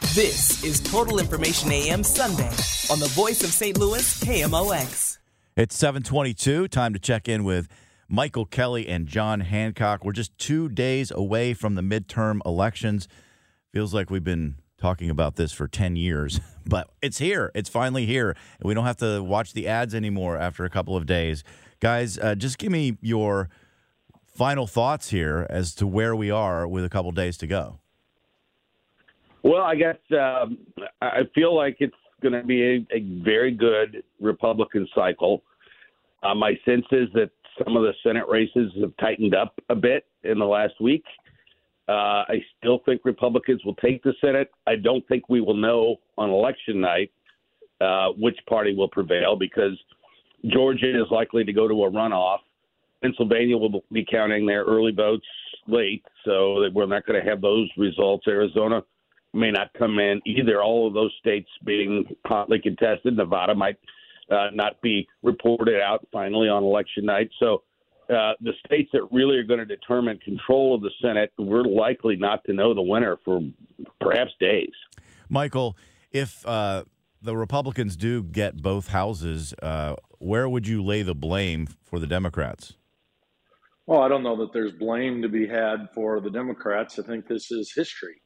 This is Total Information AM Sunday on the voice of St. Louis, KMOX. It's 722. Time to check in with Michael Kelly and John Hancock. We're just two days away from the midterm elections. Feels like we've been talking about this for 10 years, but it's here. It's finally here. And we don't have to watch the ads anymore after a couple of days. Guys, uh, just give me your final thoughts here as to where we are with a couple days to go. Well, I guess um, I feel like it's going to be a, a, very good Republican cycle. Uh, my sense is that some of the Senate races have tightened up a bit in the last week. Uh, I still think Republicans will take the Senate. I don't think we will know on election night uh, which party will prevail because Georgia is likely to go to a runoff. Pennsylvania will be counting their early votes late, so we're not going to have those results. Arizona may not come in either. All of those states being hotly contested. Nevada might uh, not be reported out finally on election night. So uh, the states that really are going to determine control of the Senate, we're likely not to know the winner for perhaps days. Michael, if uh, the Republicans do get both houses, uh, where would you lay the blame for the Democrats? Well, I don't know that there's blame to be had for the Democrats. I think this is history.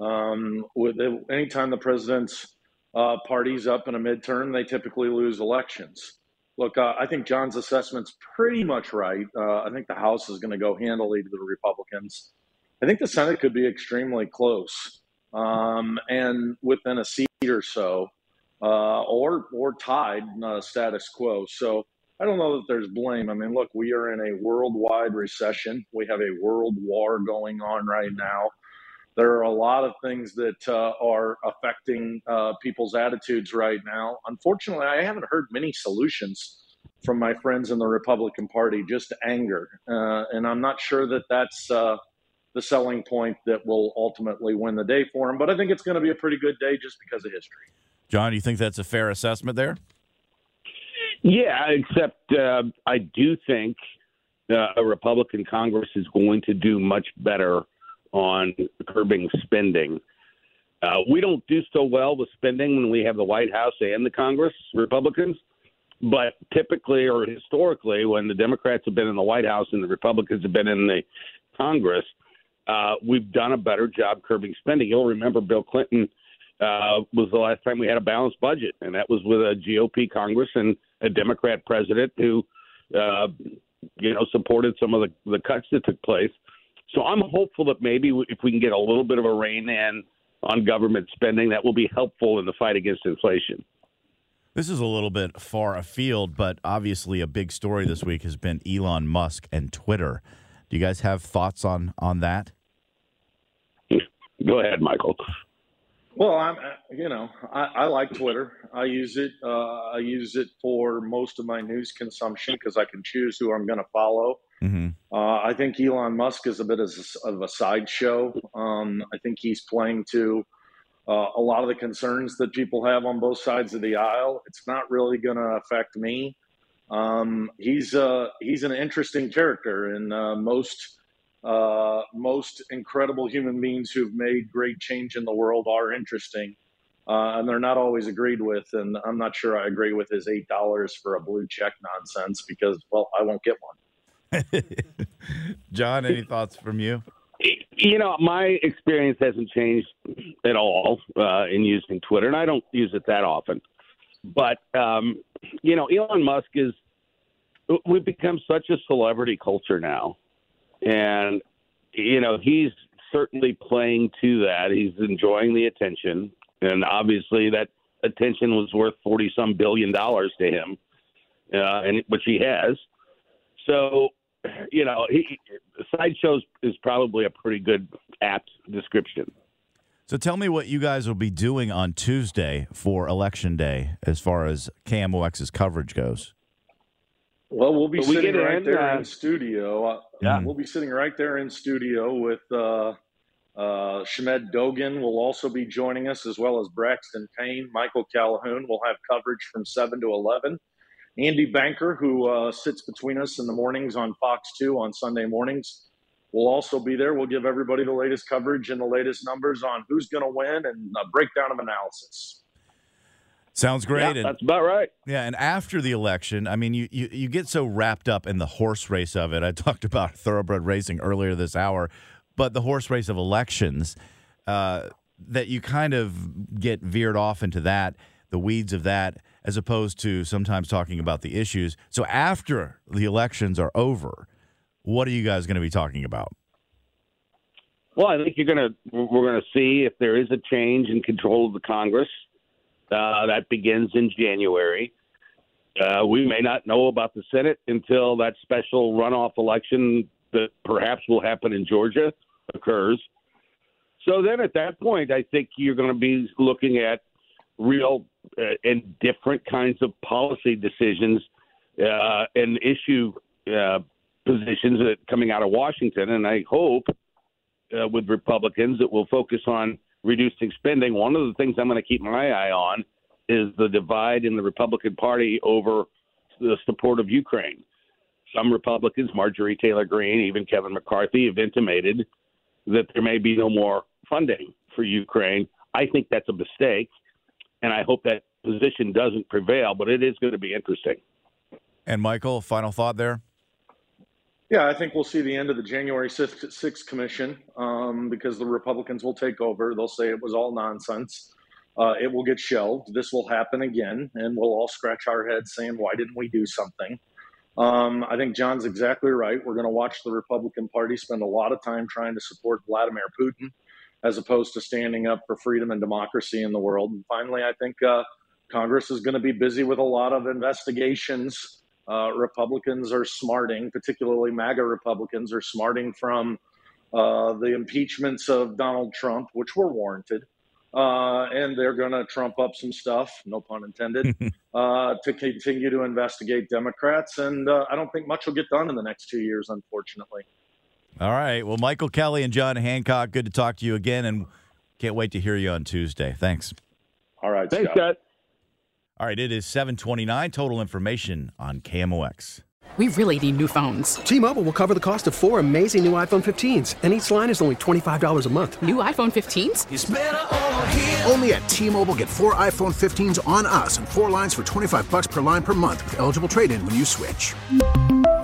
Um, with anytime the president's uh, parties up in a midterm, they typically lose elections. Look, uh, I think John's assessment's pretty much right. Uh, I think the House is going to go handily to the Republicans. I think the Senate could be extremely close um, and within a seat or so, uh, or or tied uh, status quo. So I don't know that there's blame. I mean, look, we are in a worldwide recession. We have a world war going on right now there are a lot of things that uh, are affecting uh, people's attitudes right now. Unfortunately, I haven't heard many solutions from my friends in the Republican Party, just anger. Uh, and I'm not sure that that's uh, the selling point that will ultimately win the day for them. But I think it's going to be a pretty good day just because of history. John, do you think that's a fair assessment there? Yeah, except uh, I do think uh, a Republican Congress is going to do much better on curbing spending. Uh, we don't do so well with spending when we have the White House and the Congress, Republicans. But typically or historically, when the Democrats have been in the White House and the Republicans have been in the Congress, uh, we've done a better job curbing spending. You'll remember Bill Clinton uh, was the last time we had a balanced budget, and that was with a GOP Congress and a Democrat president who, uh, you know, supported some of the, the cuts that took place. So I'm hopeful that maybe if we can get a little bit of a rein in on government spending, that will be helpful in the fight against inflation. This is a little bit far afield, but obviously a big story this week has been Elon Musk and Twitter. Do you guys have thoughts on on that? Go ahead, Michael. Well, I'm, you know, I, I like Twitter. I use it. Uh, I use it for most of my news consumption because I can choose who I'm going to follow. Mm-hmm. Uh, I think Elon Musk is a bit of a sideshow. Um, I think he's playing to uh, a lot of the concerns that people have on both sides of the aisle. It's not really going to affect me. Um, he's uh, he's an interesting character, and uh, most uh, most incredible human beings who've made great change in the world are interesting. Uh, and they're not always agreed with. And I'm not sure I agree with his eight dollars for a blue check nonsense because, well, I won't get one. John, any thoughts from you? You know, my experience hasn't changed at all uh, in using Twitter, and I don't use it that often. But um, you know, Elon Musk is we've become such a celebrity culture now, and you know he's certainly playing to that. He's enjoying the attention, and obviously that attention was worth forty some billion dollars to him, uh, and which he has. So you know, he sideshows is probably a pretty good apt description. So tell me what you guys will be doing on Tuesday for Election Day as far as KMOX's coverage goes. Well, we'll be But we sitting get right in, there uh, in studio. Uh, Yeah. We'll be sitting right there in studio with uh, uh, Shamed Dogan will also be joining us, as well as Braxton Payne. Michael Calhoun We'll have coverage from 7 to 11. Andy Banker, who uh, sits between us in the mornings on Fox 2 on Sunday mornings, will also be there. We'll give everybody the latest coverage and the latest numbers on who's going to win and a breakdown of analysis. Sounds great. Yeah, and, that's about right. yeah, and after the election, I mean, you, you you get so wrapped up in the horse race of it. I talked about thoroughbred racing earlier this hour, but the horse race of elections uh, that you kind of get veered off into that, the weeds of that, as opposed to sometimes talking about the issues. So after the elections are over, what are you guys going to be talking about? Well, I think you're gonna we're gonna see if there is a change in control of the Congress. Uh, that begins in January. Uh, we may not know about the Senate until that special runoff election that perhaps will happen in Georgia occurs. So then, at that point, I think you're going to be looking at real and different kinds of policy decisions uh, and issue uh, positions that coming out of Washington. And I hope uh, with Republicans that will focus on reducing spending. One of the things I'm going to keep my eye on is the divide in the Republican Party over the support of Ukraine. Some Republicans, Marjorie Taylor Greene, even Kevin McCarthy, have intimated that there may be no more funding for Ukraine. I think that's a mistake, and I hope that position doesn't prevail, but it is going to be interesting. And Michael, final thought there. Yeah, I think we'll see the end of the January 6th, 6th commission um, because the Republicans will take over. They'll say it was all nonsense. Uh, it will get shelved. This will happen again, and we'll all scratch our heads saying, why didn't we do something? Um, I think John's exactly right. We're going to watch the Republican Party spend a lot of time trying to support Vladimir Putin as opposed to standing up for freedom and democracy in the world. And finally, I think uh, Congress is going to be busy with a lot of investigations uh, Republicans are smarting, particularly MAGA Republicans are smarting from uh, the impeachments of Donald Trump, which were warranted. Uh, and they're going to trump up some stuff, no pun intended, uh, to continue to investigate Democrats. And uh, I don't think much will get done in the next two years, unfortunately. All right. Well, Michael Kelly and John Hancock, good to talk to you again, and can't wait to hear you on Tuesday. Thanks. All right, Thanks, Scott. Scott. All right, it is 729. Total information on KMOX. We really need new phones. T-Mobile will cover the cost of four amazing new iPhone 15s, and each line is only $25 a month. New iPhone 15s? Only at T-Mobile get four iPhone 15s on us and four lines for 25 bucks per line per month with eligible trade-in when you switch.